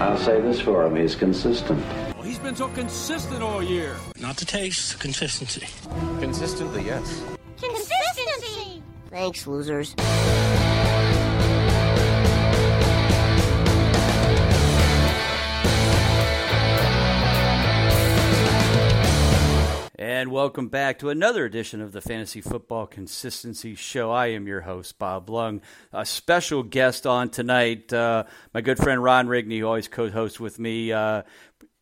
I'll say this for him: he's consistent. Well, he's been so consistent all year. Not the taste, consistency. Consistently, yes. Consistency! Thanks, losers. And welcome back to another edition of the Fantasy Football Consistency Show. I am your host, Bob Lung. A special guest on tonight, uh, my good friend Ron Rigney, who always co hosts with me, uh,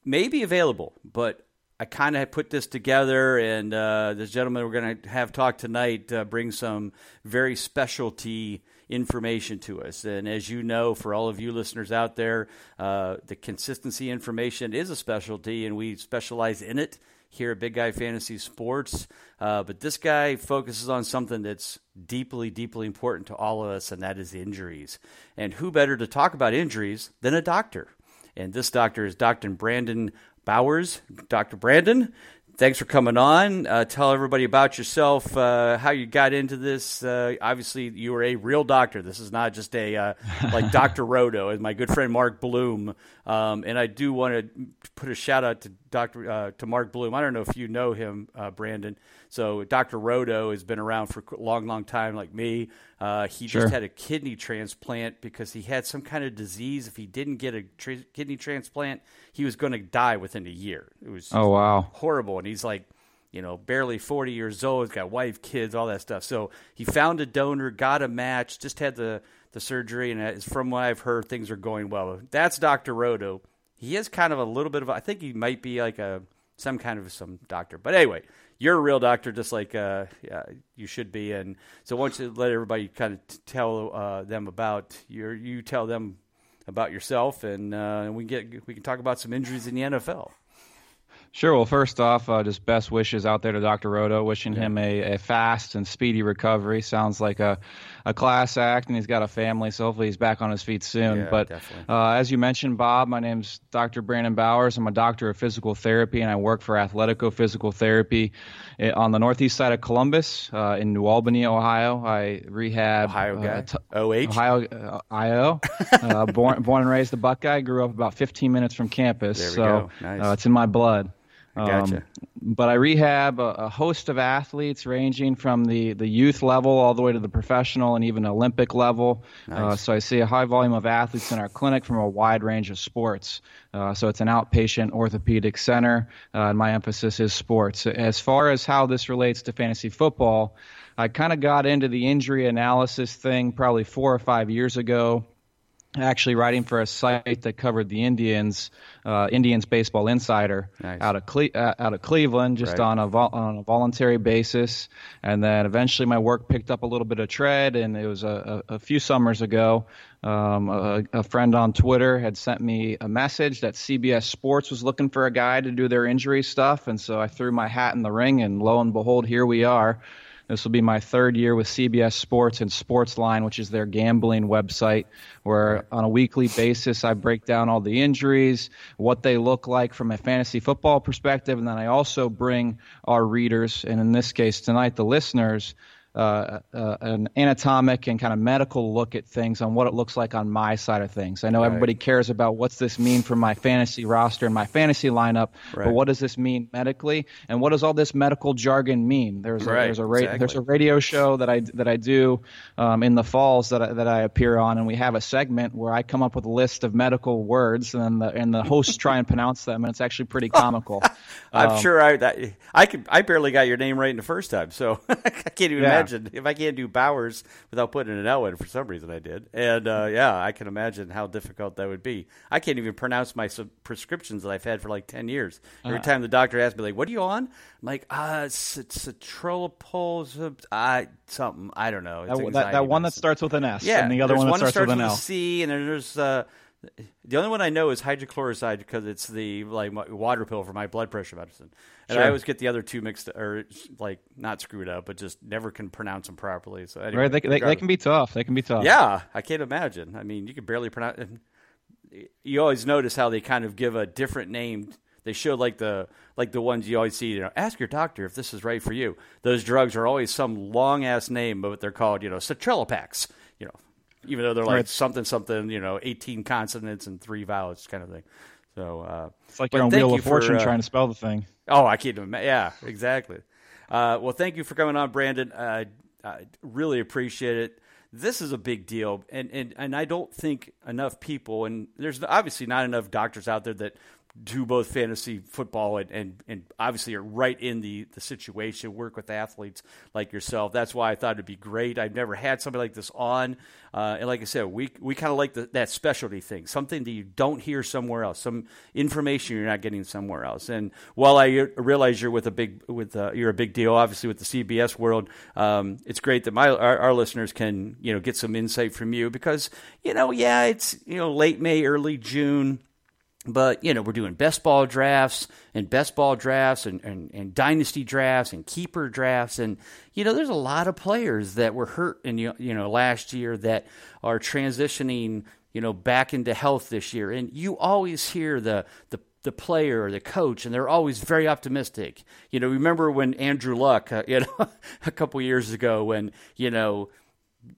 may be available, but I kind of put this together, and uh, this gentleman we're going to have talk tonight uh, brings some very specialty information to us. And as you know, for all of you listeners out there, uh, the consistency information is a specialty, and we specialize in it here at Big Guy Fantasy Sports. Uh, but this guy focuses on something that's deeply, deeply important to all of us, and that is injuries. And who better to talk about injuries than a doctor? And this doctor is Dr. Brandon Bowers. Dr. Brandon, thanks for coming on. Uh, tell everybody about yourself, uh, how you got into this. Uh, obviously, you are a real doctor. This is not just a uh, like Dr. Roto, as my good friend Mark Bloom. Um, and I do want to put a shout out to Dr. Uh, to Mark Bloom. I don't know if you know him, uh, Brandon. So Dr. Roto has been around for a long, long time, like me. he Sure. just had a kidney transplant because he had some kind of disease. If he didn't get a tra- kidney transplant, he was going to die within a year. It was Oh wow. horrible. And he's like, you know, barely 40 years old. He's got wife, kids, all that stuff. So he found a donor, got a match, just had the, the surgery. And as from what I've heard, things are going well. That's Dr. Roto. He is kind of a little bit of, a, I think he might be like a, some kind of some doctor. But anyway, you're a real doctor, just like uh, yeah, you should be. And so don't you let everybody kind of t- tell uh, them about your, you tell them about yourself, and uh, we get we can talk about some injuries in the NFL. Sure. Well, first off, uh, just best wishes out there to Dr. Roto. Wishing him a, a fast and speedy recovery. Sounds like a, a class act, and he's got a family, so hopefully he's back on his feet soon. Yeah, but uh, as you mentioned, Bob, my name's Dr. Brandon Bowers. I'm a doctor of physical therapy, and I work for Athletico Physical Therapy eh, on the northeast side of Columbus uh, in New Albany, Ohio. I rehab Ohio guy, uh, t- OH. Ohio, uh, IO. uh, born, born and raised a Buckeye. Grew up about 15 minutes from campus. So go. Nice. uh, it's in my blood. I gotcha. but I rehab a, a host of athletes ranging from the, the youth level all the way to the professional and even Olympic level. Uh, so I see a high volume of athletes in our clinic from a wide range of sports. Uh, so it's an outpatient orthopedic center, uh, and my emphasis is sports. As far as how this relates to fantasy football, I kind of got into the injury analysis thing probably four or five years ago actually writing for a site that covered the Indians, uh, Indians Baseball Insider, Nice. out of Cle- uh, out of Cleveland, just Right. on a vol- on a voluntary basis. And then eventually, my work picked up a little bit of tread, and it was a, a, a few summers ago. Um, a, a friend on Twitter had sent me a message that CBS Sports was looking for a guy to do their injury stuff, and so I threw my hat in the ring, and lo and behold, here we are. This will be my third year with CBS Sports and Sportsline, which is their gambling website, where on a weekly basis I break down all the injuries, what they look like from a fantasy football perspective, and then I also bring our readers, and in this case tonight, the listeners, uh, uh, an anatomic and kind of medical look at things on what it looks like on my side of things. I know everybody cares about what's this mean for my fantasy roster and my fantasy lineup, Right. but what does this mean medically, and what does all this medical jargon mean? There's a, Right, there's a ra- exactly. there's a radio show that I that I do um, in the falls that I, that I appear on, and we have a segment where I come up with a list of medical words, and then the and the hosts try and pronounce them, and it's actually pretty comical. I'm Um, sure I that, I could I barely got your name right in the first time, so I can't even Yeah. imagine if I can't do Bowers without putting an L in. For some reason, I did, and uh, yeah, I can imagine how difficult that would be. I can't even pronounce my sub- prescriptions that I've had for like ten years. Every time the doctor asks me, like, "What are you on?" I'm like, "Ah, uh, citrolopol, uh, something. I don't know." It's that, that, that one that starts with an S, Yeah, and the other one that that starts, with an with L. a C, and then there's uh, the only one I know is hydrochloroside because it's the like water pill for my blood pressure medicine, and I always get the other two mixed or like not screwed up, but just never can pronounce them properly. So anyway, Right? They, they, they can be tough. They can be tough. yeah, I can't imagine. I mean, you can barely pronounce. You always notice how they kind of give a different name. They show like the like the ones you always see. You know, ask your doctor if this is right for you. Those drugs are always some long ass name, but they're called you know Citralopax. Even though they're like Right. something something, you know, eighteen consonants and three vowels, kind of thing. So uh, It's like you're on Wheel you of Fortune for, uh, trying to spell the thing. Oh, I can't imagine. Yeah, exactly. Uh, well, thank you for coming on, Brandon. Uh, I really appreciate it. This is a big deal, and, and and I don't think enough people, and there's obviously not enough doctors out there that do both fantasy football and, and, and obviously are right in the, the situation, work with athletes like yourself. That's why I thought it'd be great. I've never had somebody like this on. Uh, and like I said, we, we kind of like the, that specialty thing, something that you don't hear somewhere else, some information you're not getting somewhere else. And while I realize you're with a big, with uh, you're a big deal, obviously with the CBS world, um, it's great that my our, our listeners can you know get some insight from you because you know yeah it's you know late May, early June but you know we're doing best ball drafts and best ball drafts and, and, and dynasty drafts and keeper drafts and you know there's a lot of players that were hurt in you know last year that are transitioning you know back into health this year and you always hear the the the player or the coach, and they're always very optimistic. You know, remember when Andrew Luck, uh, you know, a couple years ago, when you know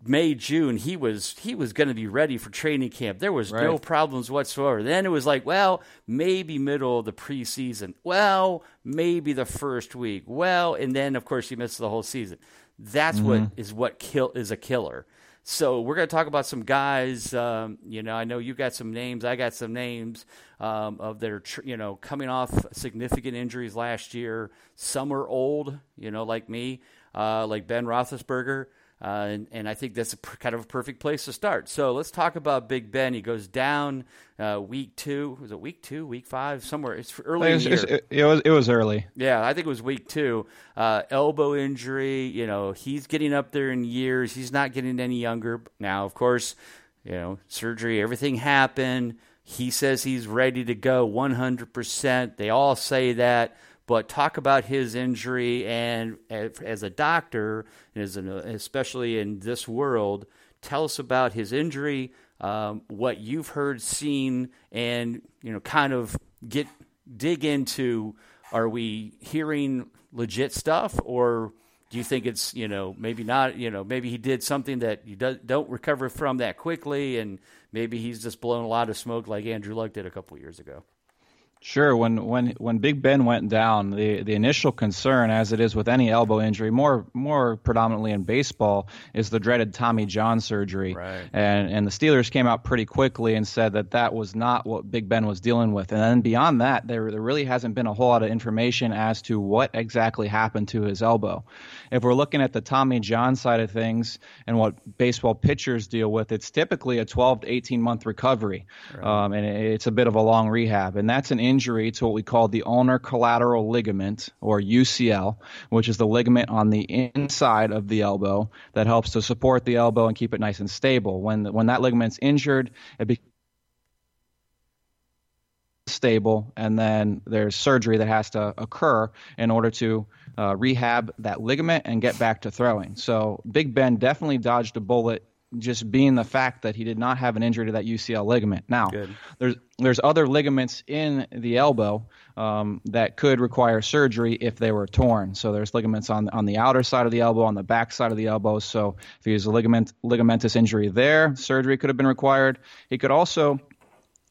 May June he was he was going to be ready for training camp. There was no problems whatsoever. Then it was like, well, maybe middle of the preseason. Well, maybe the first week. Well, and then of course you miss the whole season. That's what is what kill is a killer. So we're going to talk about some guys. Um, you know, I know you got some names. I got some names um, of their, tr- you know, coming off significant injuries last year. Some are old, you know, like me, uh, like Ben Roethlisberger. Uh, and, and I think that's a pr- kind of a perfect place to start. So let's talk about Big Ben. He goes down uh, week two. Was it week two, week five, somewhere? It's early It was, it, it was it was early. Yeah, I think it was week two. Uh, elbow injury. You know, he's getting up there in years. He's not getting any younger now. Of course, you know, surgery. Everything happened. He says he's ready to go 100%. They all say that. But talk about his injury, and as a doctor, as an, especially in this world, tell us about his injury, um, what you've heard, seen, and you know, kind of get dig into. Are we hearing legit stuff or do you think it's you know maybe not you know maybe he did something that you do, don't recover from that quickly and maybe he's just blown a lot of smoke like Andrew Luck did a couple years ago Sure. When when when Big Ben went down, the the initial concern, as it is with any elbow injury, more more predominantly in baseball, is the dreaded Tommy John surgery. Right. And and the Steelers came out pretty quickly and said that that was not what Big Ben was dealing with. And then beyond that, there there really hasn't been a whole lot of information as to what exactly happened to his elbow. If we're looking at the Tommy John side of things and what baseball pitchers deal with, it's typically a 12 to 18 month recovery, um, and it's a bit of a long rehab. And that's an injury to what we call the ulnar collateral ligament, or UCL, which is the ligament on the inside of the elbow that helps to support the elbow and keep it nice and stable. When when that ligament's injured, it becomes stable, and then there's surgery that has to occur in order to uh, rehab that ligament and get back to throwing. So Big Ben definitely dodged a bullet. Just being the fact that he did not have an injury to that UCL ligament. Now, Good. there's there's other ligaments in the elbow um, that could require surgery if they were torn. So there's ligaments on on the outer side of the elbow, on the back side of the elbow. So if he has a ligament ligamentous injury there, surgery could have been required. He could also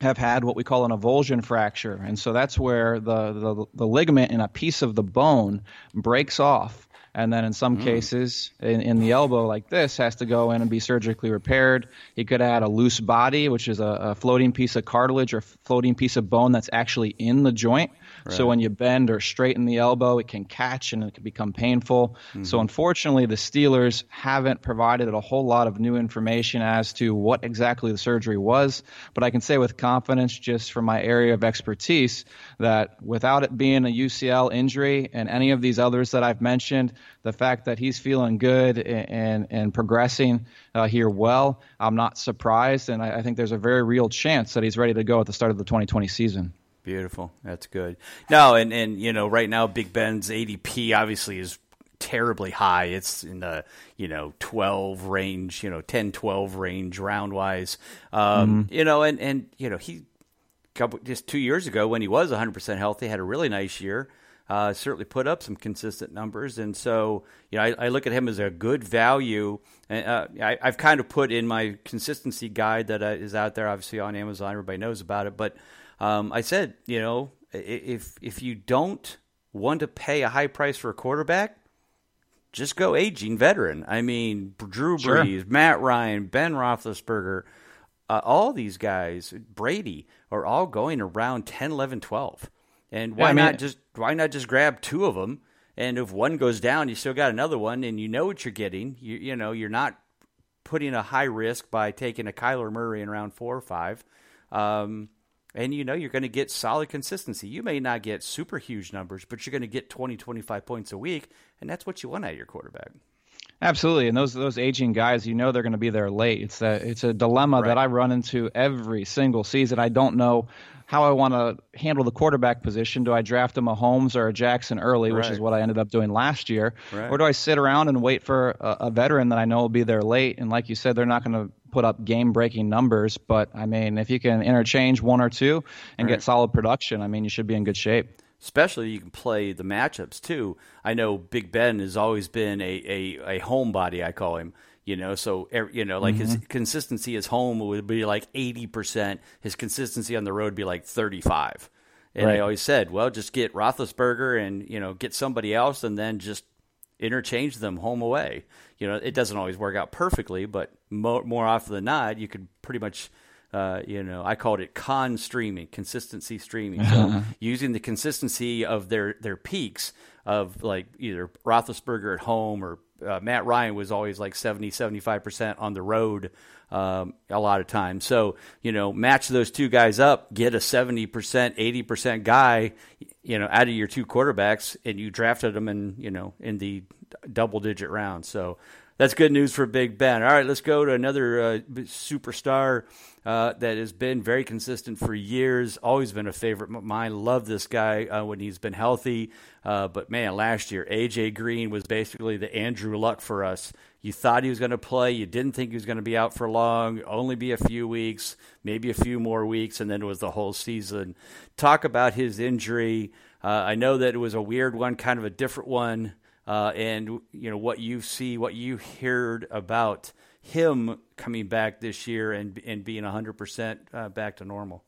have had what we call an avulsion fracture, and so that's where the, the the ligament in a piece of the bone breaks off, and then in some mm. cases, in, in the elbow like this, has to go in and be surgically repaired. He could add a loose body, which is a, a floating piece of cartilage or floating piece of bone that's actually in the joint. So when you bend or straighten the elbow, it can catch and it can become painful. So unfortunately, the Steelers haven't provided a whole lot of new information as to what exactly the surgery was. But I can say with confidence, just from my area of expertise, that without it being a UCL injury and any of these others that I've mentioned, the fact that he's feeling good and and, and progressing uh, here well, I'm not surprised, and I, I think there's a very real chance that he's ready to go at the start of the 2020 season. Beautiful. That's good. No, and and you know, right now Big Ben's ADP obviously is terribly high. It's in the, you know, 12 range, you know, 10 12 range round wise. Um, you know, and and you know, he couple just 2 years ago when he was 100% healthy had a really nice year. Uh, certainly put up some consistent numbers, and so you know I, I look at him as a good value. And uh, I, have kind of put in my consistency guide that uh, is out there, obviously on Amazon. Everybody knows about it, but um, I said, you know, if if you don't want to pay a high price for a quarterback, just go aging veteran. I mean, Drew Brees, sure. Matt Ryan, Ben Roethlisberger, uh, all these guys, Brady, are all going around 10, 11, 12. And why yeah, I mean, not just why not just grab two of them? And if one goes down, you still got another one, and you know what you're getting. You you know you're not putting a high risk by taking a Kyler Murray in round four or five. Um, and you know you're going to get solid consistency. You may not get super huge numbers, but you're going to get 20, 25 points a week, and that's what you want out of your quarterback. Absolutely, and those those aging guys, you know, they're going to be there late. It's a it's a dilemma right. that I run into every single season. I don't know how I want to handle the quarterback position. Do I draft a Mahomes or a Jackson early, right. which is what I ended up doing last year, right. or do I sit around and wait for a, a, veteran that I know will be there late? And like you said, they're not going to put up game breaking numbers, but I mean, if you can interchange one or two and get solid production, I mean, you should be in good shape especially you can play the matchups too. I know Big Ben has always been a, a, a homebody, I call him. You know, so er, you know, like mm-hmm. his consistency as home would be like eighty percent. His consistency on the road would be like thirty five. And right. I always said, well, just get Roethlisberger and you know get somebody else, and then just interchange them home away. You know, it doesn't always work out perfectly, but more, more often than not, you could pretty much uh, you know, I called it con streaming, consistency streaming. So using the consistency of their their peaks of like either Roethlisberger at home or uh, Matt Ryan was always like 70, 75% on the road um, a lot of times. So, you know, match those two guys up, get a 70%, 80% guy, you know, out of your two quarterbacks, and you drafted them in, you know, in the double digit round. So that's good news for Big Ben. All right, let's go to another uh, superstar uh, that has been very consistent for years. Always been a favorite of mine. Love this guy uh, when he's been healthy. Uh, but man, last year AJ Green was basically the Andrew Luck for us. You thought he was going to play. You didn't think he was going to be out for long. Only be a few weeks, maybe a few more weeks, and then it was the whole season. Talk about his injury. Uh, I know that it was a weird one, kind of a different one. Uh, and you know what you see, what you heard about him coming back this year and and being 100% uh, back to normal.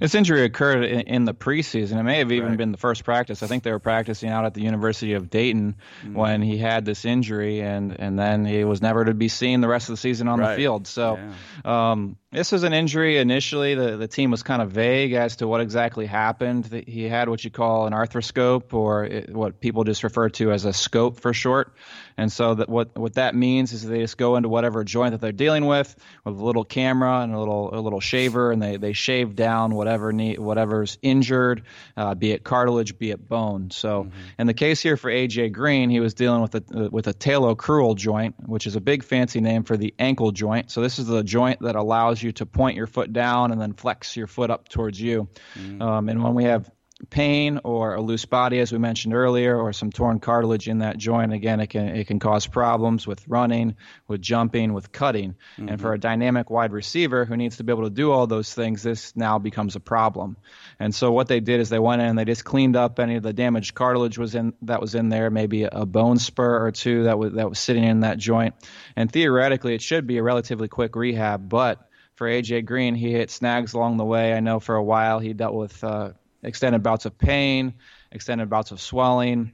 This injury occurred in, in, the preseason. It may have even right. been the first practice. I think they were practicing out at the University of Dayton mm-hmm. when he had this injury, and, and then he was never to be seen the rest of the season on right. the field. So, yeah. um, this was an injury initially. The, the team was kind of vague as to what exactly happened. He had what you call an arthroscope, or it, what people just refer to as a scope for short. And so that what what that means is they just go into whatever joint that they're dealing with with a little camera and a little a little shaver, and they, they shave down whatever need, whatever's injured, uh, be it cartilage, be it bone. So mm-hmm. in the case here for AJ Green, he was dealing with a uh, with a talocrural joint, which is a big fancy name for the ankle joint. So this is the joint that allows you to point your foot down and then flex your foot up towards you. Mm-hmm. Um, and when we have pain or a loose body, as we mentioned earlier, or some torn cartilage in that joint, again, it can it can cause problems with running, with jumping, with cutting. Mm-hmm. And for a dynamic wide receiver who needs to be able to do all those things, this now becomes a problem. And so what they did is they went in and they just cleaned up any of the damaged cartilage was in that was in there, maybe a bone spur or two that was that was sitting in that joint. And theoretically, it should be a relatively quick rehab, but for AJ Green, he hit snags along the way. I know for a while he dealt with uh, extended bouts of pain, extended bouts of swelling.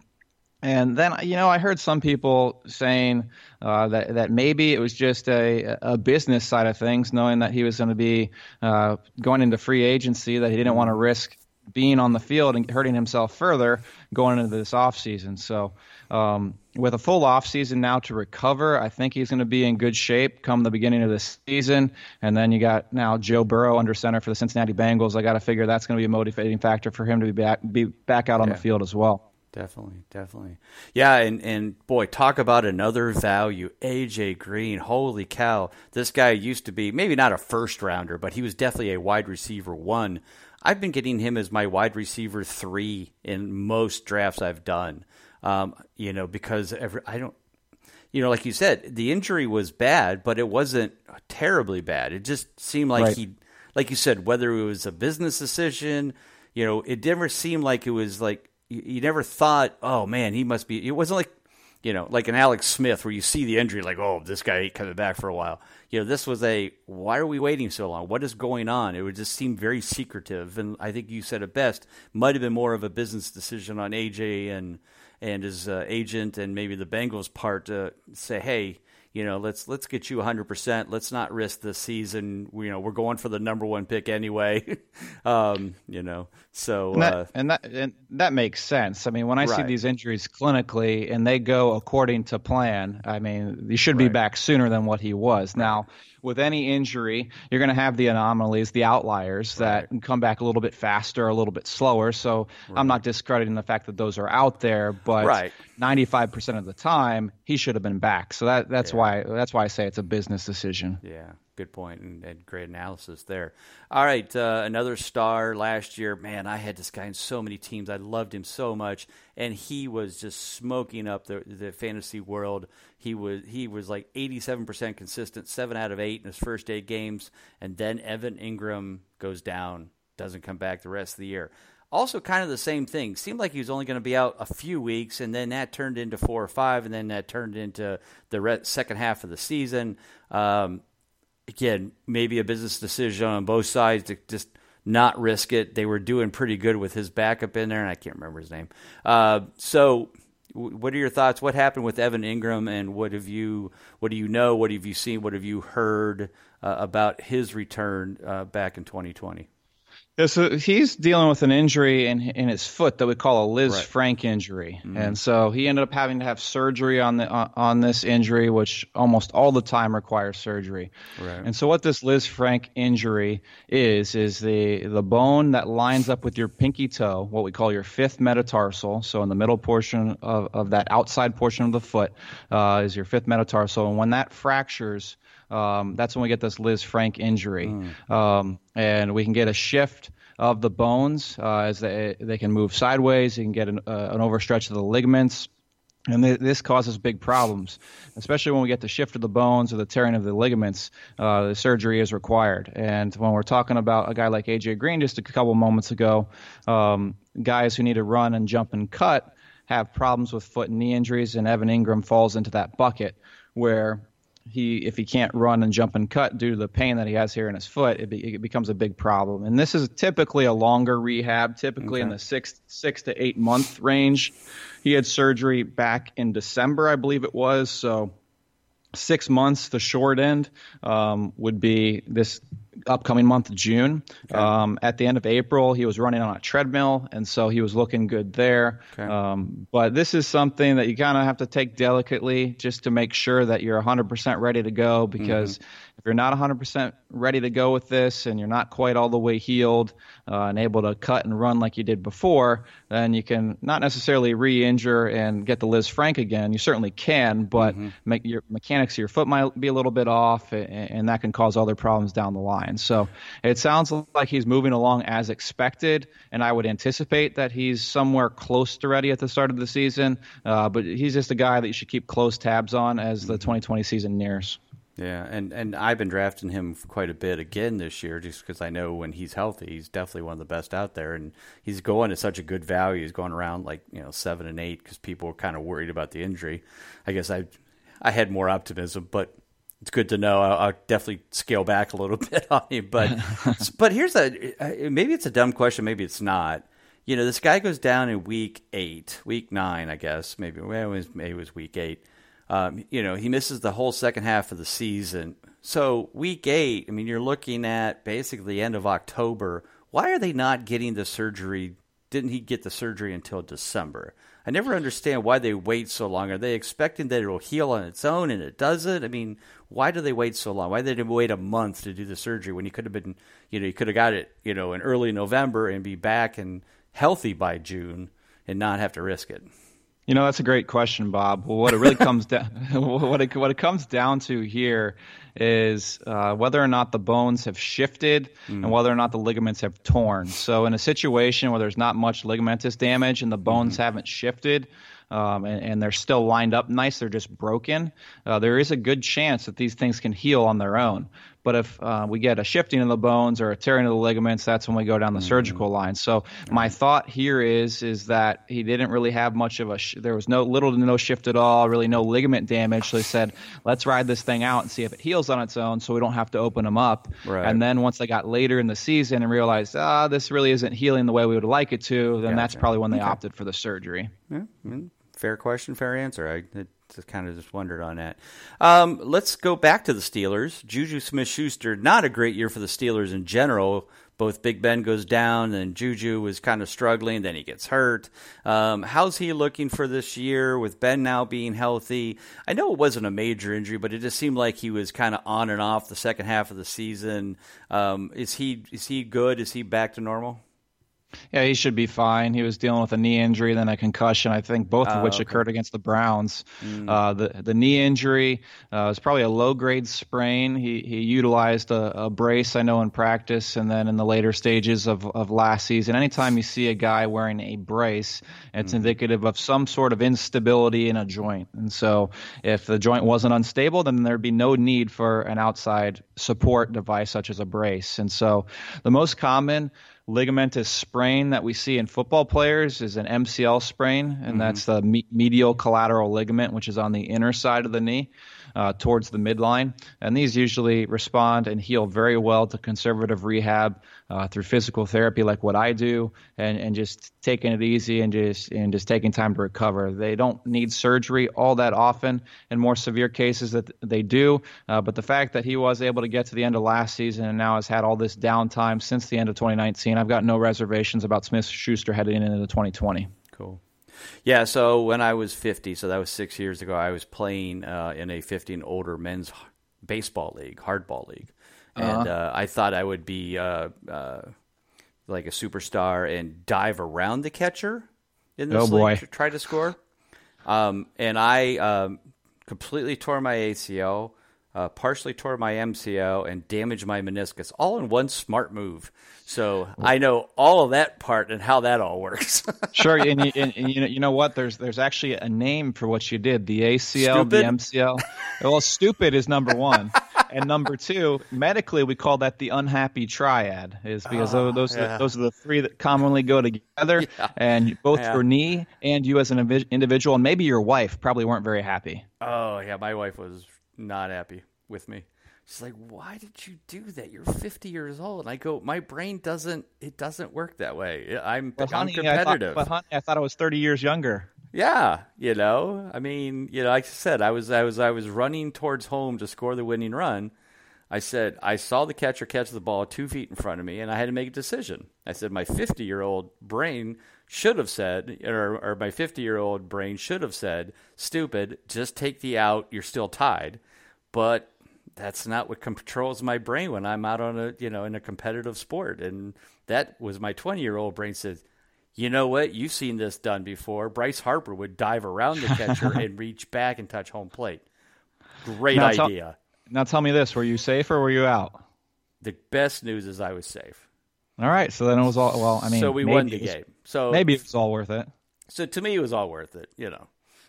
And then, you know, I heard some people saying uh, that that maybe it was just a, a business side of things, knowing that he was going to be uh, going into free agency, that he didn't want to risk being on the field and hurting himself further going into this offseason. So, um, with a full offseason now to recover, I think he's going to be in good shape come the beginning of the season. And then you got now Joe Burrow under center for the Cincinnati Bengals. I got to figure that's going to be a motivating factor for him to be back, be back out on yeah. the field as well. Definitely, definitely. Yeah, and, and boy, talk about another value. AJ Green, holy cow. This guy used to be maybe not a first rounder, but he was definitely a wide receiver one I've been getting him as my wide receiver three in most drafts I've done. Um, you know, because every, I don't, you know, like you said, the injury was bad, but it wasn't terribly bad. It just seemed like right. he, like you said, whether it was a business decision, you know, it never seemed like it was like you, you never thought, oh man, he must be. It wasn't like you know, like an Alex Smith where you see the injury, like, oh, this guy ain't coming back for a while. You know, this was a why are we waiting so long? What is going on? It would just seem very secretive, and I think you said it best. Might have been more of a business decision on AJ and and his uh, agent and maybe the Bengals' part to say, hey, you know, let's let's get you 100%. Let's not risk the season. We, you know, we're going for the number one pick anyway. um, you know, so and that, uh, and that and that makes sense. I mean, when I right. see these injuries clinically and they go according to plan, I mean, he should right. be back sooner than what he was. Right. Now, with any injury, you're going to have the anomalies, the outliers that come back a little bit faster, a little bit slower. So I'm not discrediting the fact that those are out there, but right. 95% of the time, he should have been back. So that that's yeah. why that's why I say it's a business decision. Yeah good point and, and, great analysis there. All right, uh, another star last year. Man, I had this guy in so many teams. I loved him so much, and he was just smoking up the the fantasy world. He was he was like eighty seven percent consistent, seven out of eight in his first eight games, and then Evan Engram goes down, doesn't come back the rest of the year. Also, kind of the same thing. Seemed like he was only going to be out a few weeks, and then that turned into four or five, and then that turned into the re- second half of the season. Um, again, maybe a business decision on both sides to just not risk it. They were doing pretty good with his backup in there, and I can't remember his name. Uh, so, what are your thoughts? What happened with Evan Engram, and what have you, what do you know? What have you seen? What have you heard uh, about his return uh, back in 2020? Yeah, so he's dealing with an injury in in his foot that we call a Lis right. franc injury, mm-hmm. and so he ended up having to have surgery on the on, on this injury, which almost all the time requires surgery. Right. And so what this Lisfranc injury is is the the bone that lines up with your pinky toe, what we call your fifth metatarsal. So in the middle portion of, of that outside portion of the foot uh, is your fifth metatarsal, and when that fractures um, that's when we get this Lisfranc injury. Mm. Um, and we can get a shift of the bones uh, as they, they can move sideways. You can get an, uh, an overstretch of the ligaments. And th- this causes big problems, especially when we get the shift of the bones or the tearing of the ligaments. Uh, the surgery is required. And when we're talking about a guy like AJ Green just a couple moments ago, um, guys who need to run and jump and cut have problems with foot and knee injuries, and Evan Engram falls into that bucket where he if he can't run and jump and cut due to the pain that he has here in his foot, it, be, it becomes a big problem. And this is typically a longer rehab, typically okay. in the six six to eight month range. He had surgery back in December, I believe it was. So six months, the short end um, would be this upcoming month, June. Okay. Um, at the end of April, he was running on a treadmill, and so he was looking good there. Okay. Um, but this is something that you kind of have to take delicately just to make sure that you're 100% ready to go because mm-hmm. If you're not 100% ready to go with this and you're not quite all the way healed uh, and able to cut and run like you did before, then you can not necessarily re-injure and get the Lisfranc again. You certainly can, but mm-hmm. make your mechanics of your foot might be a little bit off, and, and that can cause other problems down the line. So it sounds like he's moving along as expected, and I would anticipate that he's somewhere close to ready at the start of the season. Uh, but he's just a guy that you should keep close tabs on as the 2020 season nears. Yeah, and, and I've been drafting him quite a bit again this year just because I know when he's healthy, he's definitely one of the best out there. And he's going at such a good value. He's going around like, you know, seven and eight because people were kind of worried about the injury. I guess I I had more optimism, but it's good to know. I'll, I'll, definitely scale back a little bit on him. But but here's a uh, uh, maybe it's a dumb question, maybe it's not. You know, this guy goes down in week eight, week nine, I guess. Maybe well, it was maybe it was week eight um, you know, he misses the whole second half of the season. So week eight, I mean, you're looking at basically the end of October. Why are they not getting the surgery? Didn't he get the surgery until December? I never understand why they wait so long. Are they expecting that it'll heal on its own and it doesn't? I mean, why do they wait so long? Why did they wait a month to do the surgery when you could have been, you know, you could have got it, you know, in early November and be back and healthy by June and not have to risk it? You know, that's a great question, Bob. Well, what it really comes down, what it what it comes down to here is uh, whether or not the bones have shifted mm. and whether or not the ligaments have torn. So, in a situation where there's not much ligamentous damage and the bones mm-hmm. haven't shifted, um, and, and, they're still lined up nice, they're just broken. Uh, there is a good chance that these things can heal on their own. But if uh, we get a shifting of the bones or a tearing of the ligaments, that's when we go down the mm-hmm. surgical line. So my thought here is is that he didn't really have much of a. Sh- there was no little to no shift at all, really no ligament damage. So they said, let's ride this thing out and see if it heals on its own, so we don't have to open him up. Right. And then once they got later in the season and realized, ah, this really isn't healing the way we would like it to, then that's probably when they okay. opted for the surgery. Yeah, fair question, fair answer. I just kind of just wondered on that. Um, let's go back to the Steelers. Juju Smith Schuster, not a great year for the Steelers in general. Both Big Ben goes down, and Juju was kind of struggling. Then he gets hurt. Um, how's he looking for this year with Ben now being healthy? I know it wasn't a major injury, but it just seemed like he was kind of on and off the second half of the season. Um, is he is he good? Is he back to normal? Yeah, he should be fine. He was dealing with a knee injury, then a concussion. I think both of oh, which okay. occurred against the Browns. Mm. Uh, the the knee injury uh, was probably a low grade sprain. He he utilized a, a, brace, I know, in practice, and then in the later stages of, of last season. Anytime you see a guy wearing a brace, it's mm. indicative of some sort of instability in a joint. And so, if the joint wasn't unstable, then there'd be no need for an outside support device such as a brace. And so, the most common ligamentous sprain that we see in football players is an MCL sprain, and mm-hmm. that's the me- medial collateral ligament, which is on the inner side of the knee uh, towards the midline. And these usually respond and heal very well to conservative rehab uh, through physical therapy, like what I do, and, and just taking it easy and just and just taking time to recover. They don't need surgery all that often. In more severe cases, that they do. Uh, but the fact that he was able to get to the end of last season and now has had all this downtime since the end of 2019, I've got no reservations about Smith Schuster heading into 2020. Cool. Yeah, so when I was 50, so that was six years ago, I was playing uh, in a 50 and older men's baseball league, hardball league. Uh-huh. And uh, I thought I would be uh, uh, like a superstar and dive around the catcher in this oh, boy. league to try to score. Um, and I um, completely tore my ACL, uh, partially tore my MCL, and damaged my meniscus all in one smart move. So I know all of that part and how that all works. sure, and, you, and, and, you know, you know what? There's there's actually a name for what you did: the ACL, stupid? the MCL. well, stupid is number one, and number two, medically we call that the unhappy triad, is because oh, those yeah. are, those are the three that commonly go together, yeah. and both yeah. your knee and you as an individual, and maybe your wife probably weren't very happy. Oh yeah, my wife was not happy with me. She's like, "Why did you do that? You're 50 years old." And I go, "My brain doesn't. It doesn't work that way. I'm, but I'm competitive." I thought, but honey, I thought I was 30 years younger. Yeah, you know, I mean, you know, like I said, I was, I was, I was running towards home to score the winning run. I said I saw the catcher catch the ball two feet in front of me, and I had to make a decision. I said my 50 year old brain should have said, or, or my 50 year old brain should have said, "Stupid, just take the out. You're still tied." But that's not what controls my brain when I'm out on a you know in a competitive sport. And that was my 20 year old brain says, you know what? You've seen this done before. Bryce Harper would dive around the catcher and reach back and touch home plate. Great now idea. now tell me this: Were you safe or were you out? The best news is I was safe. All right, so then it was all well. I mean, so we won the game. So maybe it was all worth it. So to me, it was all worth it. You know.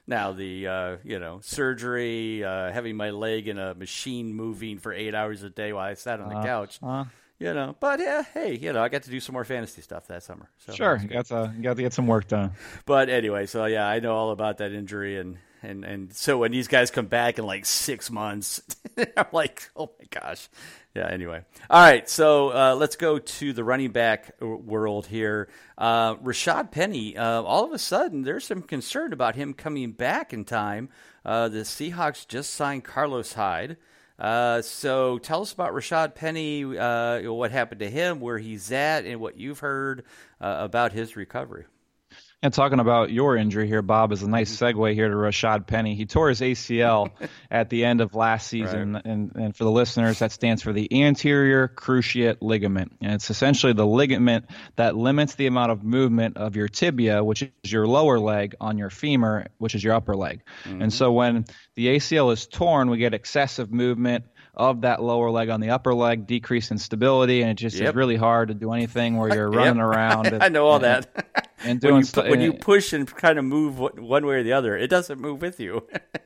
Now the uh, you know surgery, uh, having my leg in a machine moving for eight hours a day while I sat on the uh, couch. Uh. You know, but yeah, hey, you know, I got to do some more fantasy stuff that summer. So sure, you got to got to get some work done. But anyway, so yeah, I know all about that injury, and and and so when these guys come back in like six months, I'm like, oh my gosh, yeah. Anyway, all right. So uh, let's go to the running back world here. Uh, Rashad Penny. Uh, all of a sudden, there's some concern about him coming back in time. Uh, the Seahawks just signed Carlos Hyde. Uh, so tell us about Rashad Penny. Uh, what happened to him, where he's at, and what you've heard about his recovery. And talking about your injury here, Bob, is a nice mm-hmm. segue here to Rashad Penny. He tore his ACL at the end of last season, right. and, and for the listeners, that stands for the anterior cruciate ligament, and it's essentially the ligament that limits the amount of movement of your tibia, which is your lower leg, on your femur, which is your upper leg. Mm-hmm. And so when the ACL is torn, we get excessive movement of that lower leg on the upper leg, decrease in stability, and it just Yep. is really hard to do anything where you're running Yep. around. And, I know all and- that. And when doing you, stu- when you push and kind of move one one way or the other, it doesn't move with you.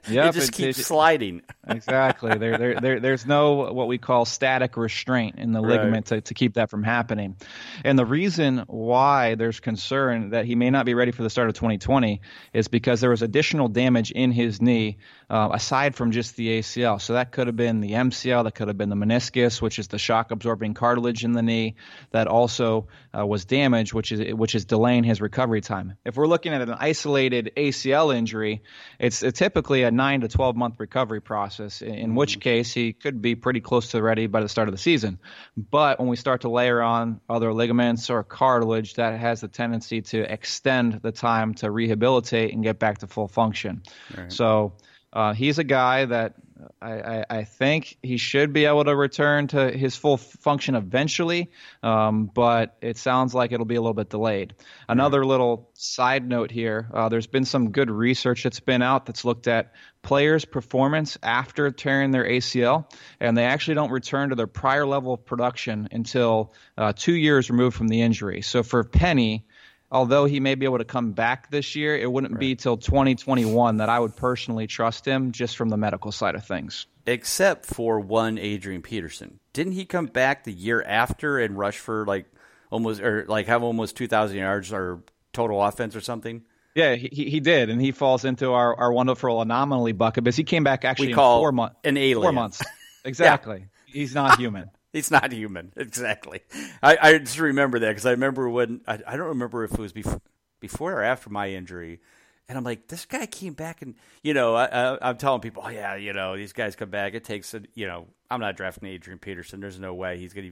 Yep, it just it- keeps it- sliding. exactly. There, there, there, there's no what we call static restraint in the Right. ligament to, to keep that from happening. And the reason why there's concern that he may not be ready for the start of 2020 is because there was additional damage in his knee uh, aside from just the ACL. So that could have been the MCL, that could have been the meniscus, which is the shock absorbing cartilage in the knee, that also uh, was damaged, which is which is delaying his recovery time. If we're looking at an isolated ACL injury, it's uh, typically a nine to 12 month recovery process. In, in which case, he could be pretty close to ready by the start of the season. But when we start to layer on other ligaments or cartilage, that has the tendency to extend the time to rehabilitate and get back to full function. So uh, he's a guy that I, I, I think he should be able to return to his full function eventually, um, but it sounds like it'll be a little bit delayed. Another little side note here uh, there's been some good research that's been out that's looked at players' performance after tearing their ACL, and they actually don't return to their prior level of production until uh, two years removed from the injury. So for Penny, although he may be able to come back this year, it wouldn't be till 2021 that I would personally trust him just from the medical side of things. Except for one Adrian Peterson. Didn't he come back the year after and rush for like almost or like have almost 2,000 yards or total offense or something? Yeah, he, he did, and he falls into our, our wonderful anomaly bucket because he came back actually in call four months. an alien. Four months. Exactly. He's not human. He's not human. Exactly. I, I just remember that because I remember when I, I don't remember if it was before, before or after my injury, and I'm like, this guy came back and you know I, I'm telling people, oh yeah, you know these guys come back. It takes a you know I'm not drafting Adrian Peterson. There's no way he's gonna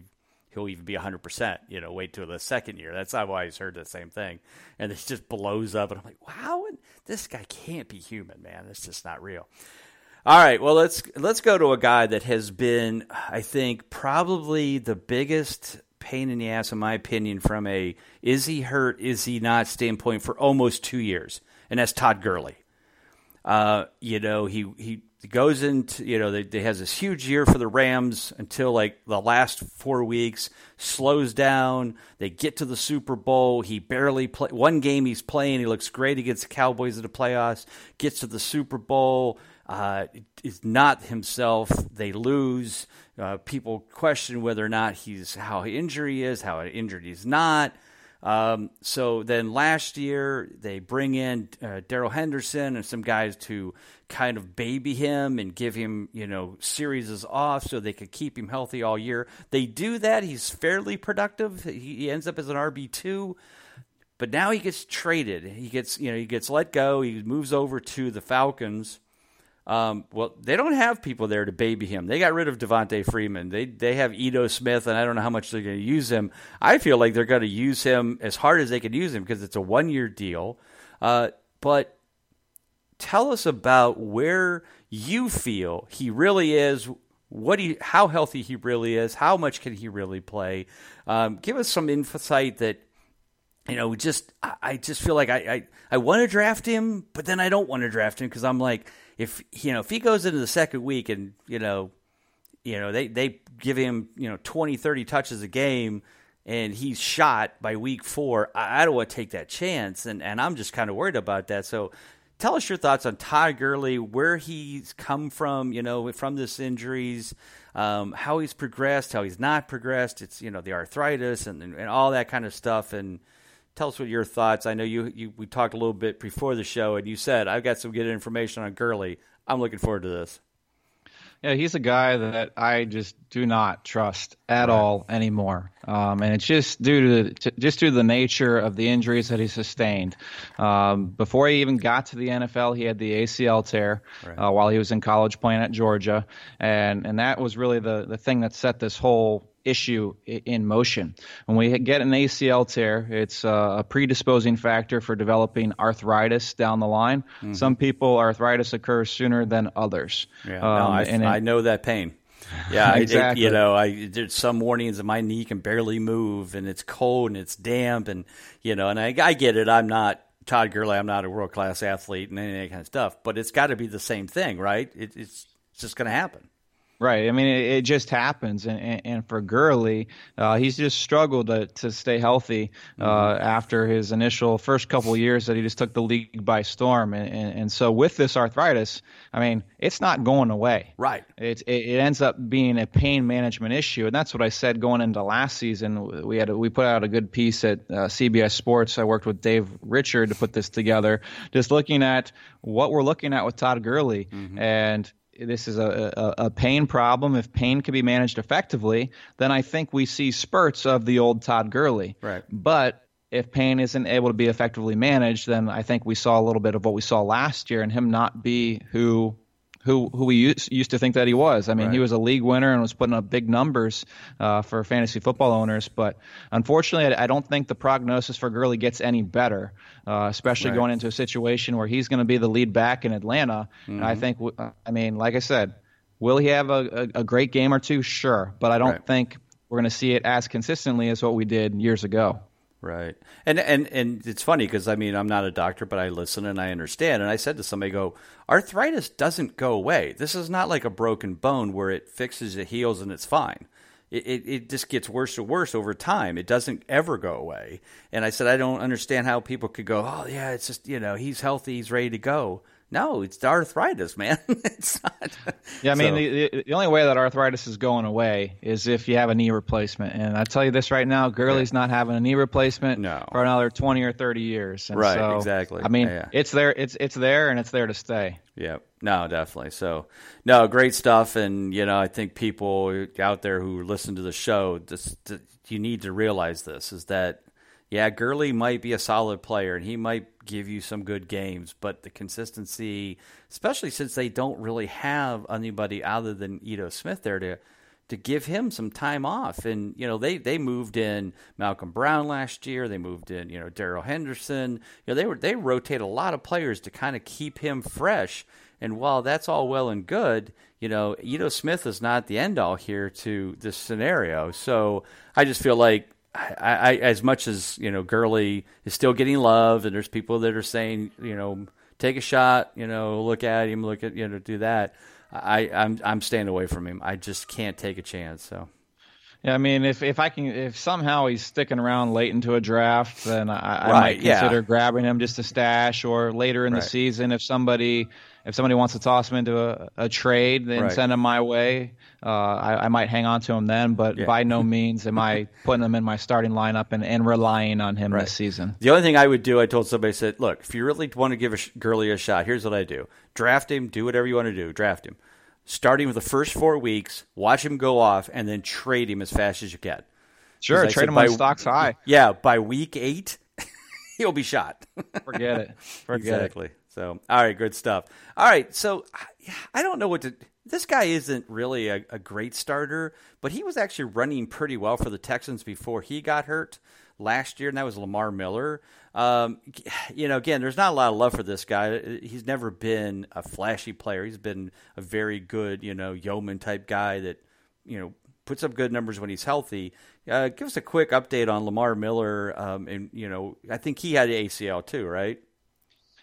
he'll even be 100. percent You know, wait till the second year. That's I've always heard the same thing, and it just blows up, and I'm like, wow, this guy can't be human, man. It's just not real. All right, well let's let's go to a guy that has been, I think, probably the biggest pain in the ass, in my opinion, from a is he hurt, is he not standpoint for almost two years, and that's Todd Gurley. Uh, you know, he he goes into you know they, they has this huge year for the Rams until like the last four weeks, slows down. They get to the Super Bowl. He barely play one game. He's playing. He looks great against the Cowboys in the playoffs. Gets to the Super Bowl. Uh, is not himself. They lose. Uh, people question whether or not he's how injury he is, how injured he's not. Um, so then last year they bring in uh, Darrell Henderson and some guys to kind of baby him and give him you know series off so they could keep him healthy all year. They do that. He's fairly productive. He, he ends up as an RB two. But now he gets traded. He gets, you know, he gets let go. He moves over to the Falcons. Um, well, they don't have people there to baby him. They got rid of Devonta Freeman. They they have Ito Smith, and I don't know how much they're going to use him. I feel like they're going to use him as hard as they can use him because it's a one year deal. Uh, but tell us about where you feel he really is. What he, how healthy he really is. How much can he really play? Um, give us some insight that you know, just I, I just feel like I I, I want to draft him, but then I don't want to draft him because I'm like, if you know, if he goes into the second week and you know, you know, they they give him you know 20, 30 touches a game, and he's shot by week four, I, I don't want to take that chance, and and I'm just kind of worried about that. So. Tell us your thoughts on Todd Gurley, where he's come from, you know, from this injuries, um, how he's progressed, how he's not progressed. It's you know the arthritis and and all that kind of stuff, and tell us what your thoughts. I know you, you we talked a little bit before the show, and you said I've got some good information on Gurley. I'm looking forward to this. Yeah, he's a guy that I just do not trust at all anymore, um, and it's just due to, to just due to the nature of the injuries that he sustained. Um, before he even got to the NFL, he had the ACL tear uh, while he was in college playing at Georgia, and and that was really the the thing that set this whole issue in motion. When we get an ACL tear, it's a predisposing factor for developing arthritis down the line. Mm-hmm. Some people, arthritis occurs sooner than others. Yeah, um, no, I, and it, I know that pain. Yeah, exactly. It, you know, I there's some mornings that my knee can barely move, and it's cold and it's damp, and you know, and I, I get it. I'm not Todd Gurley. I'm not a world class athlete and any of that kind of stuff, but it's got to be the same thing, right? It, it's it's just going to happen. Right. I mean, it, it just happens. And, and, and for Gurley, uh, he's just struggled to, to stay healthy uh, mm-hmm. after his initial first couple years that he just took the league by storm. And, and, and, so with this arthritis, I mean, it's not going away. Right. It, it, it ends up being a pain management issue. And that's what I said going into last season. We had a, we put out a good piece at uh, CBS Sports. I worked with Dave Richard to put this together, just looking at what we're looking at with Todd Gurley. Mm-hmm. And this is a, a, a, pain problem. If pain can be managed effectively, then I think we see spurts of the old Todd Gurley. Right. But if pain isn't able to be effectively managed, then I think we saw a little bit of what we saw last year and him not be who who who we used, used to think that he was. I mean, right. he was a league winner and was putting up big numbers uh, for fantasy football owners. But unfortunately, I, I, don't think the prognosis for Gurley gets any better, uh, especially right. going into a situation where he's going to be the lead back in Atlanta. Mm-hmm. And I think, I mean, like I said, will he have a, a, a great game or two? Sure, but I don't right. think we're going to see it as consistently as what we did years ago. Right. And and and it's funny because I mean I'm not a doctor, but I listen and I understand. And I said to somebody, "Go, arthritis doesn't go away. This is not like a broken bone where it fixes, it heals, and it's fine. It, it, it just gets worse and worse over time. It doesn't ever go away." And I said, "I don't understand how people could go, oh yeah, it's just you know he's healthy, he's ready to go." No, it's arthritis, man. it's not. Yeah, I mean, so. the, the only way that arthritis is going away is if you have a knee replacement. And I tell you this right now, Gurley's yeah. not having a knee replacement no. for another twenty or thirty years. And right, so, exactly. I mean, yeah. it's there. It's it's there, and it's there to stay. Yeah. No, definitely. So, no, great stuff. And you know, I think people out there who listen to the show, this, you need to realize this is that yeah, Gurley might be a solid player and he might give you some good games, but the consistency, especially since they don't really have anybody other than Ito Smith there to to give him some time off. And you know, they they moved in Malcolm Brown last year. They moved in you know Darrell Henderson. You know, they were they rotate a lot of players to kind of keep him fresh. And while that's all well and good, you know, Ito Smith is not the end all here to this scenario. So I just feel like I, I, as much as you know, Gurley is still getting love, and there's people that are saying, you know, take a shot, you know, look at him, look at you know, do that. I, I'm I'm staying away from him. I just can't take a chance. So. Yeah, I mean, if if I can, if somehow he's sticking around late into a draft, then I, I might consider yeah. grabbing him just to stash, or later in right. the season if somebody if somebody wants to toss him into a, a trade, then right. send him my way. Uh, I, I, might hang on to him then, but yeah. by no means am I putting him in my starting lineup and, and relying on him right. this season. The only thing I would do, I told somebody, I said, look, if you really want to give a sh- Gurley a shot, here's what I do: draft him, do whatever you want to do, draft him. Starting with the first four weeks, watch him go off, and then trade him as fast as you can. Sure, trade him by, on stocks high. Yeah, by week eight, he'll be shot. Forget it. Forget exactly. It. So, all right, good stuff. All right, so I don't know what to. This guy isn't really a, a, great starter, but he was actually running pretty well for the Texans before he got hurt last year, and that was Lamar Miller. Um, you know, again, there's not a lot of love for this guy. He's never been a flashy player. He's been a very good, you know, yeoman type guy that, you know, puts up good numbers when he's healthy. Uh, give us a quick update on Lamar Miller. Um, and, you know, I think he had ACL too, right?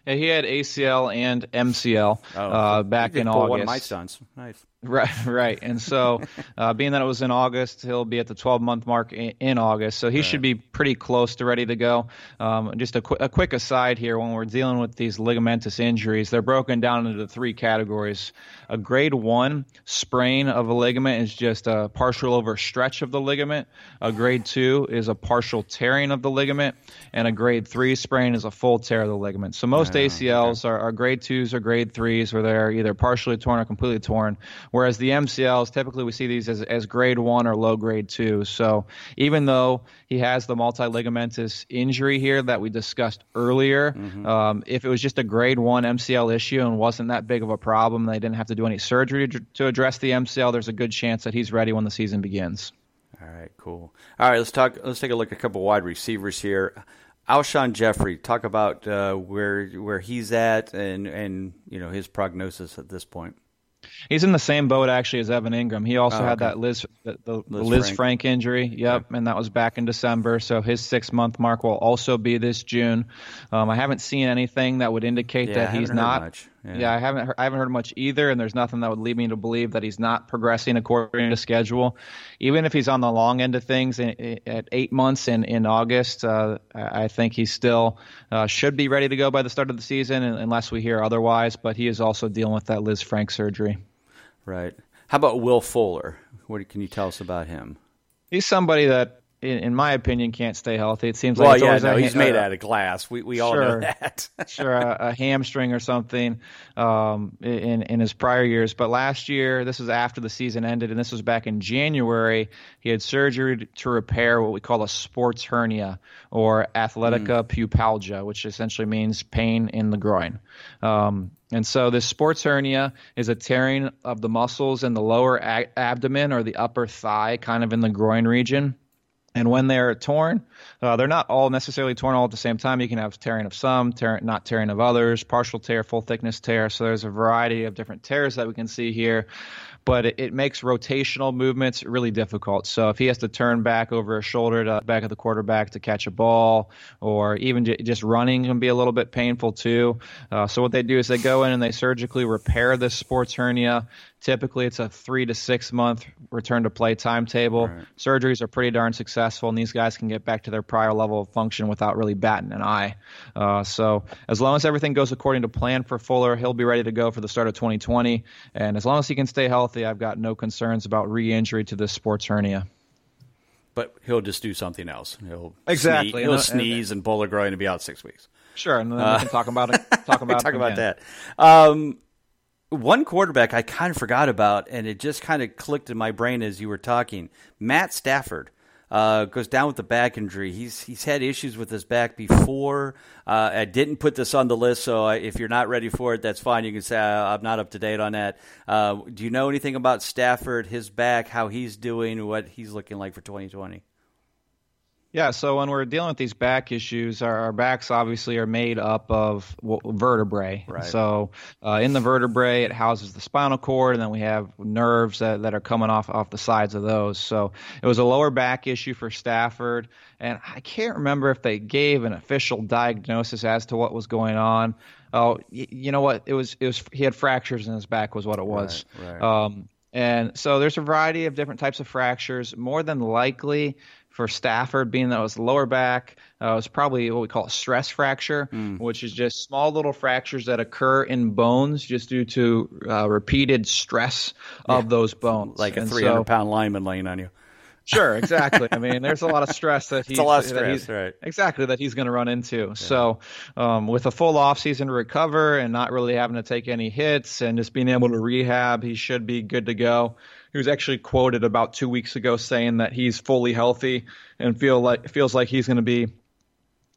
Yeah, he had ACL and MCL oh, uh, back in August. One of my sons, nice. Right, right. And so, uh, being that it was in August, he'll be at the 12 month mark in, in, August. So he right. should be pretty close to ready to go. Um, just a, qu- a, quick aside here when we're dealing with these ligamentous injuries, they're broken down into three categories. A grade one sprain of a ligament is just a partial overstretch of the ligament, a grade two is a partial tearing of the ligament, and a grade three sprain is a full tear of the ligament. So most ACLs okay. are, are grade twos or grade threes where they're either partially torn or completely torn Whereas the MCLs, typically we see these as, as grade one or low grade two. So even though he has the multi-ligamentous injury here that we discussed earlier, mm-hmm. um, if it was just a grade one MCL issue and wasn't that big of a problem, they didn't have to do any surgery to, to address the MCL. There's a good chance that he's ready when the season begins. All right, cool. All right, let's talk. Let's take a look at a couple wide receivers here. Alshon Jeffery, talk about uh, where where he's at and and you know his prognosis at this point. He's in the same boat actually as Evan Engram. He also oh, had that Liz the, the Liz, Lisfranc. Frank. injury. Yep, and that was back in December. So his six month mark will also be this June. Um, I haven't seen anything that would indicate yeah, that he's not. Much. Yeah. yeah. I haven't heard, I haven't heard much either, and there's nothing that would lead me to believe that he's not progressing according to schedule. Even if he's on the long end of things in, in, at eight months in in August, uh, I think he still uh, should be ready to go by the start of the season, unless we hear otherwise. But he is also dealing with that Lisfranc surgery. Right. How about Will Fuller? What can you tell us about him? He's somebody that in, in, my opinion, can't stay healthy. It seems well, like yeah, no, he's made out of glass. We we sure, all know that. sure, a, a, hamstring or something um, in in his prior years, but last year, this was after the season ended, and this was back in January. He had surgery to repair what we call a sports hernia or athletic mm. pubalgia, which essentially means pain in the groin. Um, and so this sports hernia is a tearing of the muscles in the lower a- abdomen or the upper thigh, kind of in the groin region. And when they're torn, uh, they're not all necessarily torn all at the same time. You can have tearing of some, tear, not tearing of others, partial tear, full thickness tear. So there's a variety of different tears that we can see here but it, it, makes rotational movements really difficult. So if he has to turn back over his shoulder to back of the quarterback to catch a ball, or even j- just running can be a little bit painful too. Uh, so what they do is they go in and they surgically repair this sports hernia. Typically, it's a three to six month return to play timetable. Right. Surgeries are pretty darn successful, and these guys can get back to their prior level of function without really batting an eye. Uh, so, as long as everything goes according to plan for Fuller, he'll be ready to go for the start of 2020. And as long as he can stay healthy, I've got no concerns about re injury to this sports hernia but he'll just do something else. He'll exactly sneeze, he'll and, sneeze and, and pull a groin and be out six weeks. Sure, and then uh, we can talk about it. Talk about talk about that. Um, one quarterback I kind of forgot about, and it just kind of clicked in my brain as you were talking. Matt Stafford uh, goes down with the back injury. He's he's had issues with his back before. Uh, I didn't put this on the list, so I, if you're not ready for it, that's fine. You can say I'm not up to date on that. Uh, do you know anything about Stafford, his back, how he's doing, what he's looking like for 2020? Yeah, so when we're dealing with these back issues, our, our backs obviously are made up of vertebrae. Right. So uh, in the vertebrae, it houses the spinal cord, and then we have nerves that, that are coming off off the sides of those. So it was a lower back issue for Stafford, and I can't remember if they gave an official diagnosis as to what was going on. Oh, you know what? It was it was he had fractures in his back, was what it was. Right, right. Um, and so there's a variety of different types of fractures. More than likely, for Stafford, being that it was lower back, uh, it was probably what we call a stress fracture, mm. which is just small little fractures that occur in bones just due to uh, repeated stress yeah. of those bones. Like a 300 so, pound lineman laying on you. Sure, exactly. I mean, there's a lot of stress that he's a lot of stress, right? Exactly that he's going to run into. Yeah. So, um, with a full off season to recover and not really having to take any hits and just being able to rehab, he should be good to go. He was actually quoted about two weeks ago saying that he's fully healthy and feel like feels like he's going to be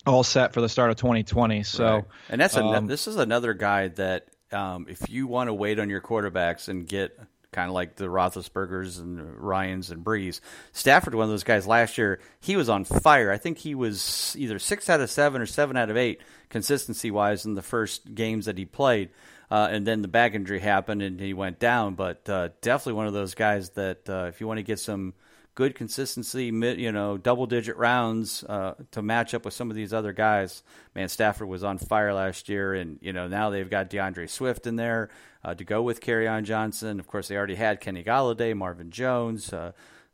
all set for the start of 2020. So, right. and that's um, this is another guy that um, if you want to wait on your quarterbacks and get kind of like the Roethlisbergers and Ryans and Brees, Stafford, one of those guys last year, he was on fire. I think he was either six out of seven or seven out of eight consistency wise in the first games that he played. Uh, and then the back injury happened and he went down. But uh, definitely one of those guys that uh, if you want to get some good consistency, you know, double digit rounds uh, to match up with some of these other guys. Man, Stafford was on fire last year, and you know now they've got D'Andre Swift in there uh, to go with Kerryon Johnson. Of course, they already had Kenny Golladay, Marvin Jones.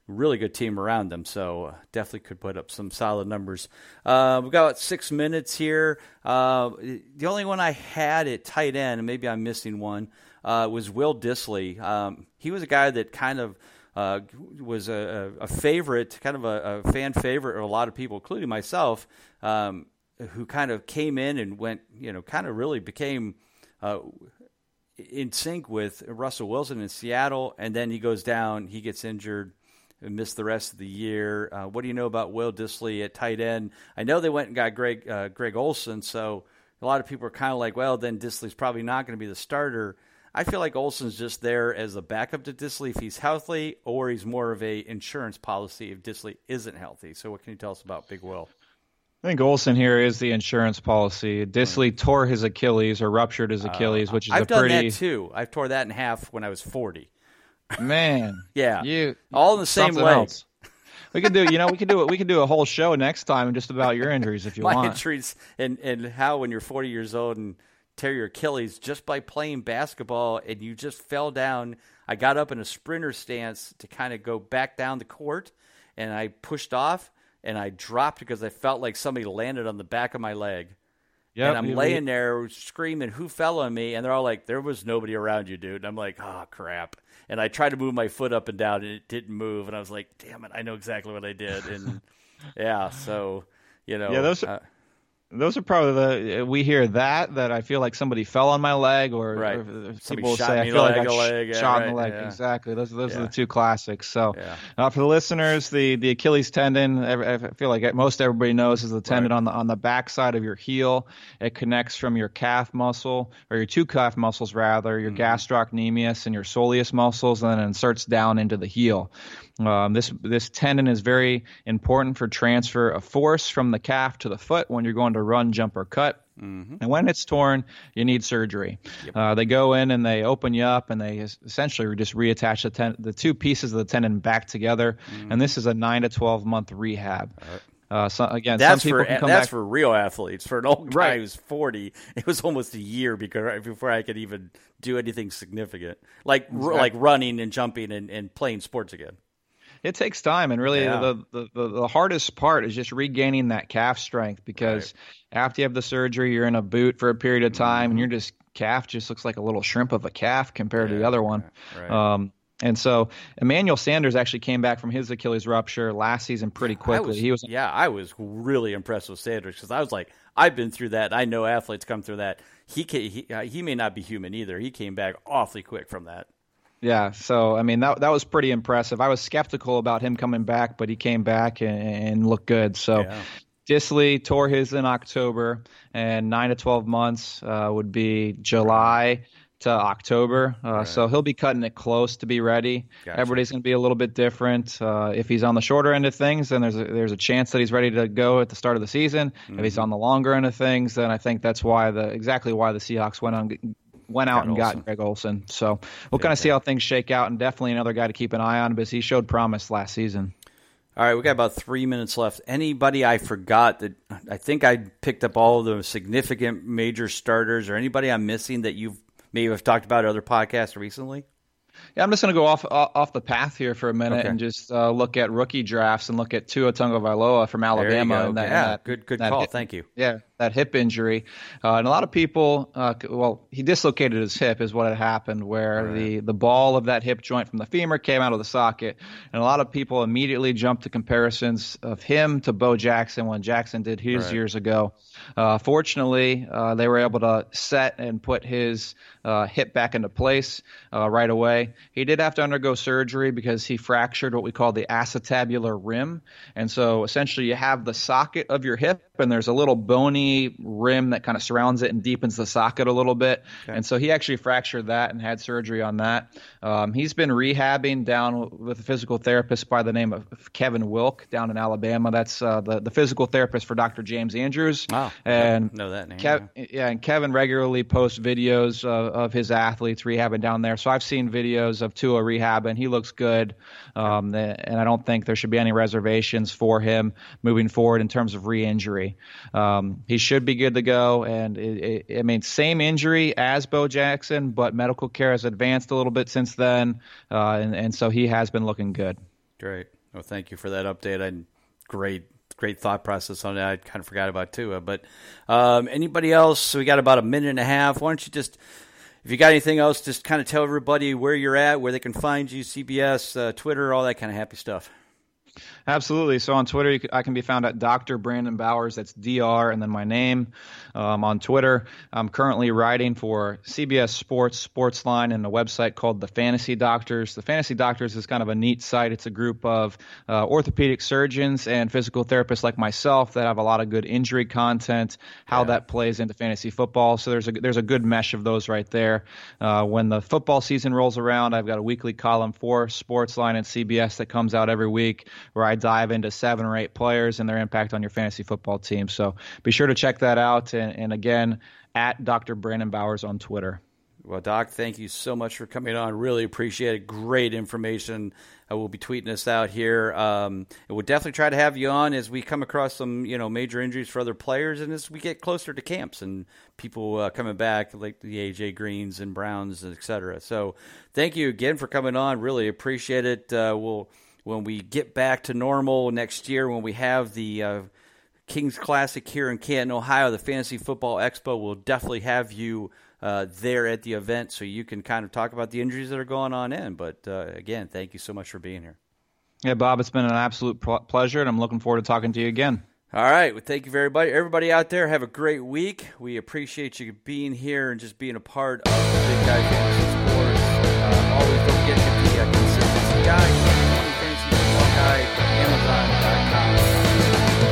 Really good team around them. So uh, definitely could put up some solid numbers. Uh, we've got about six minutes here. Uh, the only one I had at tight end, and maybe I'm missing one, uh, was Will Dissly. Um, he was a guy that kind of uh, was a, a, favorite, kind of a, a, fan favorite of a lot of people, including myself, um, who kind of came in and went, you know, kind of really became uh, in sync with Russell Wilson in Seattle, and then he goes down, he gets injured missed the rest of the year. Uh, what do you know about Will Dissly at tight end? I know they went and got Greg uh, Greg Olsen, so a lot of people are kind of like, well, then Dissly's probably not going to be the starter. I feel like Olsen's just there as a backup to Dissly if he's healthy, or he's more of a insurance policy if Dissly isn't healthy. So, what can you tell us about Big Will? I think Olsen here is the insurance policy. Right. tore his Achilles or ruptured his uh, Achilles, uh, which is I've a done pretty. that too. I tore that in half when I was forty. Man, yeah, you all in the same way. Else. We could do, you know, we could do it. We could do a whole show next time just about your injuries if you My want. injuries and and how when you're 40 years old and tear your Achilles just by playing basketball and you just fell down. I got up in a sprinter stance to kind of go back down the court and I pushed off and I dropped because I felt like somebody landed on the back of my leg. Yep, and I'm laying there screaming, "Who fell on me?" And they're all like, "There was nobody around you, dude." And I'm like, "Oh crap!" And I tried to move my foot up and down, and it didn't move. And I was like, "Damn it! I know exactly what I did." And yeah, so you know, Yeah, those are- uh, Those are probably the we hear that that I feel like somebody fell on my leg or, Right. or people say I feel like I leg, yeah, shot in the leg. yeah. Exactly. Those those are the two classics. So Yeah. uh, for the listeners, the the Achilles tendon, I feel like most everybody knows is the tendon Right. on the on the back side of your heel. It connects from your calf muscle or your two calf muscles rather, your Mm-hmm. gastrocnemius and your soleus muscles, and then inserts down into the heel. Um, this this tendon is very important for transfer of force from the calf to the foot when you're going to run, jump, or cut. And when it's torn, you need surgery. Uh, they go in and they open you up and they es- essentially just reattach the, ten- the two pieces of the tendon back together. And this is a nine to twelve month rehab. Uh, so again, that's some people for that's back. for real athletes. For an old guy Right. who's 40, it was almost a year because before I could even do anything significant, like r- like running and jumping and, and playing sports again. It takes time, and really Yeah. the, the, the the hardest part is just regaining that calf strength because after you have the surgery, you're in a boot for a period of time, and you're just calf just looks like a little shrimp of a calf compared to the other one. right. Um, and so Emmanuel Sanders actually came back from his Achilles rupture last season pretty quickly. was, he was yeah, I was really impressed with Sanders because I was like, I've been through that. I know athletes come through that. He he, uh, he may not be human either. He came back awfully quick from that. Yeah, so I mean that that was pretty impressive. I was skeptical about him coming back, but he came back and, and looked good. So Yeah. Dissly tore his in October, and nine to twelve months uh, would be July to October. Uh, So he'll be cutting it close to be ready. Gotcha. Everybody's going to be a little bit different. Uh, if he's on the shorter end of things, then there's a, there's a chance that he's ready to go at the start of the season. If Mm-hmm. he's on the longer end of things, then I think that's why the exactly why the Seahawks went on went out Got and got Greg Olsen. So we'll kind of see how things shake out, and definitely another guy to keep an eye on because he showed promise last season. All right, we got about three minutes left. Anybody I forgot that I think I picked up all of the significant major starters, or anybody I'm missing that you've maybe have talked about other podcasts recently? Yeah, I'm just going to go off off the path here for a minute Okay. and just uh, look at rookie drafts and look at Tua Tagovailoa from Alabama. go. And that, yeah, that- good good that call. Thank you. Yeah, that hip injury, uh, and a lot of people, uh, well, he dislocated his hip, is what had happened, where the the ball of that hip joint from the femur came out of the socket, and a lot of people immediately jumped to comparisons of him to Bo Jackson when Jackson did his Right. years ago. Uh, fortunately, uh, they were able to set and put his uh, hip back into place uh, right away. He did have to undergo surgery because he fractured what we call the acetabular rim, and so essentially you have the socket of your hip, and there's a little bony rim that kind of surrounds it and deepens the socket a little bit. And so he actually fractured that and had surgery on that. Um, he's been rehabbing down with a physical therapist by the name of Kevin Wilk down in Alabama. That's uh, the the physical therapist for Dr. James Andrews. Wow, and know that name. Kev, yeah, and Kevin regularly posts videos of, of his athletes rehabbing down there. So I've seen videos of Tua rehabbing. He looks good, um, and I don't think there should be any reservations for him moving forward in terms of re-injury. Um, he should be good to go. And it, it, I mean, same injury as Bo Jackson, but medical care has advanced a little bit since then, uh, and, and so he has been looking good. Great. Well, thank you for that update. I great great thought process on that. I kind of forgot about Tua, but um, anybody else? We got about a minute and a half. Why don't you just, if you got anything else, just kind of tell everybody where you're at, where they can find you, CBS, uh, Twitter, all that kind of happy stuff. Absolutely. So on Twitter, you c- I can be found at Dr. Brandon Bowers. That's Dr. and then my name. Um, on Twitter, I'm currently writing for CBS Sports, Sportsline, and a website called The Fantasy Doctors. The Fantasy Doctors is kind of a neat site. It's a group of uh, orthopedic surgeons and physical therapists like myself that have a lot of good injury content, how that plays into fantasy football. So there's a there's a good mesh of those right there. Uh, when the football season rolls around, I've got a weekly column for Sportsline and CBS that comes out every week where I dive into seven or eight players and their impact on your fantasy football team. So be sure to check that out. And, and again, at Dr. Brandon Bowers on Twitter. Well, Doc, thank you so much for coming on. Really appreciate it. Great information. I will be tweeting this out here. Um, we'll definitely try to have you on as we come across some, you know, major injuries for other players, and as we get closer to camps and people uh, coming back, like the AJ Greens and Browns, et cetera. So, thank you again for coming on. Really appreciate it. Uh, we'll when we get back to normal next year, when we have the uh, Kings Classic here in Canton, Ohio, the Fantasy Football Expo, we'll definitely have you uh, there at the event so you can kind of talk about the injuries that are going on in. But uh, again, thank you so much for being here. Yeah, Bob, it's been an absolute pleasure, and I'm looking forward to talking to you again. All right. Well, thank you, everybody. Everybody out there, have a great week. We appreciate you being here and just being a part of the Big Guy Fantasy Sports. Uh, always don't get to be a consistency guy.